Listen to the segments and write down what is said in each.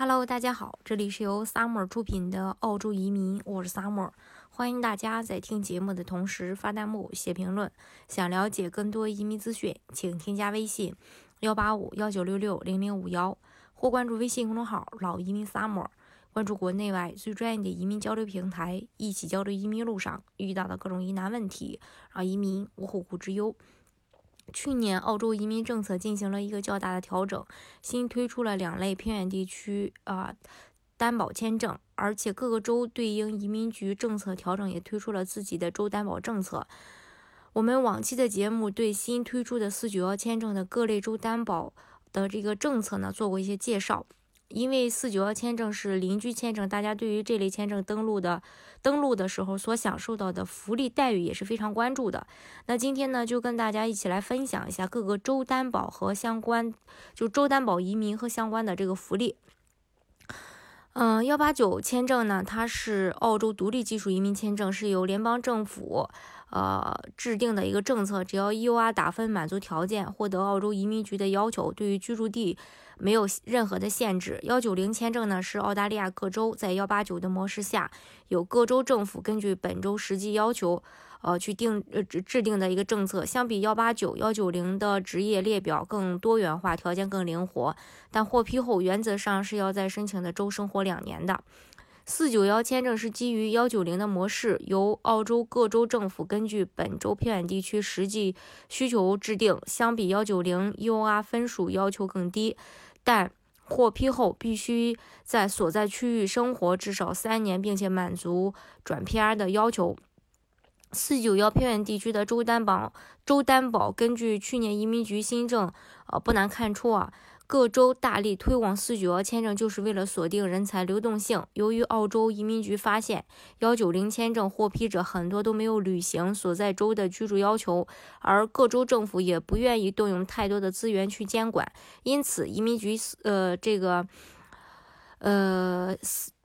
Hello，大家好，这里是由 Summer 出品的澳洲移民，我是 Summer，欢迎大家在听节目的同时发弹幕、写评论。想了解更多移民资讯，请添加微信幺八五幺九六六零零五幺，或关注微信公众号“老移民 Summer”，关注国内外最专业的移民交流平台，一起交流移民路上遇到的各种疑难问题，让移民无后顾之忧。去年，澳洲移民政策进行了一个较大的调整，新推出了两类偏远地区啊担保签证，而且各个州对应移民局政策调整，也推出了自己的州担保政策。我们往期的节目对新推出的四九幺签证的各类州担保的这个政策呢做过一些介绍。因为四九幺签证是邻居签证，大家对于这类签证登录的登录的时候所享受到的福利待遇也是非常关注的。那今天呢，就跟大家一起来分享一下各个州担保和相关，就州担保移民和相关的这个福利。嗯，幺八九签证呢，它是澳洲独立技术移民签证，是由联邦政府呃制定的一个政策，只要 EUR 打分满足条件，获得澳洲移民局的要求，对于居住地。没有任何的限制。幺九零签证呢，是澳大利亚各州在幺八九的模式下，有各州政府根据本州实际要求，呃，去定呃制制定的一个政策。相比幺八九、幺九零的职业列表更多元化，条件更灵活，但获批后原则上是要在申请的州生活两年的。四九幺签证是基于幺九零的模式，由澳洲各州政府根据本州偏远地区实际需求制定。相比幺九零，U R 分数要求更低。但获批后必须在所在区域生活至少三年，并且满足转 PR 的要求。四九幺偏远地区的州担保，州担保根据去年移民局新政，呃，不难看出啊。各州大力推广四九幺签证，就是为了锁定人才流动性。由于澳洲移民局发现幺九零签证获批者很多都没有履行所在州的居住要求，而各州政府也不愿意动用太多的资源去监管，因此移民局呃这个呃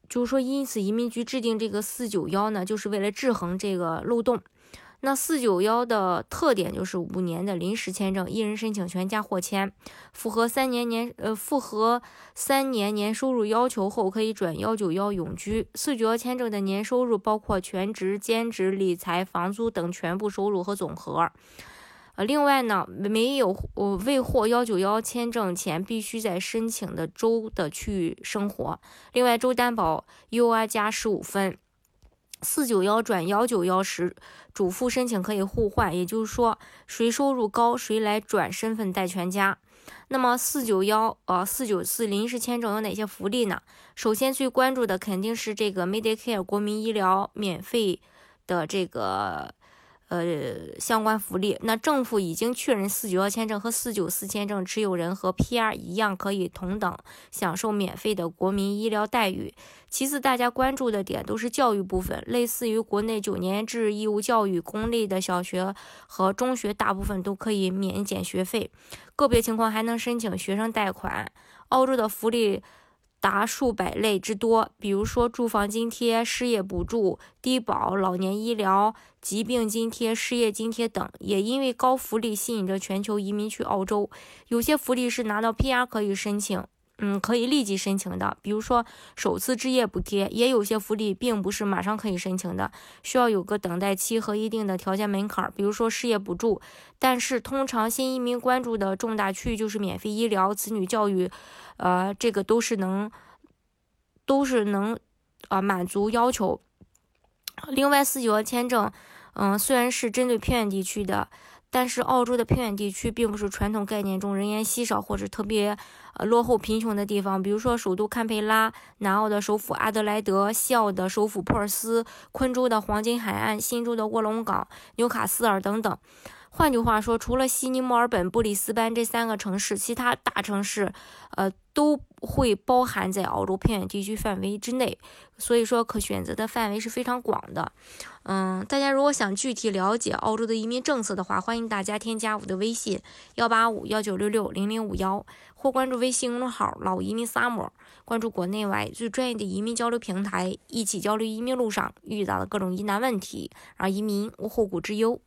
就是说，因此移民局制定这个四九幺呢，就是为了制衡这个漏洞。那四九幺的特点就是五年的临时签证，一人申请全家获签，符合三年年呃符合三年年收入要求后可以转幺九幺永居。四九幺签证的年收入包括全职、兼职、理财、房租等全部收入和总和。呃，另外呢，没有呃未获幺九幺签证前必须在申请的州的区域生活。另外，州担保 U I 加十五分。四九幺转幺九幺时，主副申请可以互换，也就是说，谁收入高，谁来转身份带全家。那么四九幺呃四九四临时签证有哪些福利呢？首先最关注的肯定是这个 Medicare 国民医疗免费的这个。呃，相关福利，那政府已经确认，四九幺签证和四九四签证持有人和 PR 一样，可以同等享受免费的国民医疗待遇。其次，大家关注的点都是教育部分，类似于国内九年制义务教育，公立的小学和中学大部分都可以免减学费，个别情况还能申请学生贷款。澳洲的福利。达数百类之多，比如说住房津贴、失业补助、低保、老年医疗、疾病津贴、失业津贴等，也因为高福利吸引着全球移民去澳洲。有些福利是拿到 PR 可以申请，嗯，可以立即申请的，比如说首次置业补贴；也有些福利并不是马上可以申请的，需要有个等待期和一定的条件门槛，比如说失业补助。但是通常新移民关注的重大区域就是免费医疗、子女教育。呃，这个都是能，都是能，啊，满足要求。另外，四九幺签证，嗯，虽然是针对偏远地区的，但是澳洲的偏远地区并不是传统概念中人烟稀少或者特别呃落后贫穷的地方。比如说，首都堪培拉、南澳的首府阿德莱德、西澳的首府珀尔斯、昆州的黄金海岸、新州的卧龙岗、纽卡斯尔等等。换句话说，除了悉尼、墨尔本、布里斯班这三个城市，其他大城市，呃，都会包含在澳洲偏远地区范围之内。所以说，可选择的范围是非常广的。嗯，大家如果想具体了解澳洲的移民政策的话，欢迎大家添加我的微信幺八五幺九六六零零五幺，或关注微信公众号“老移民 summer”，关注国内外最专业的移民交流平台，一起交流移民路上遇到的各种疑难问题，让移民无后顾之忧。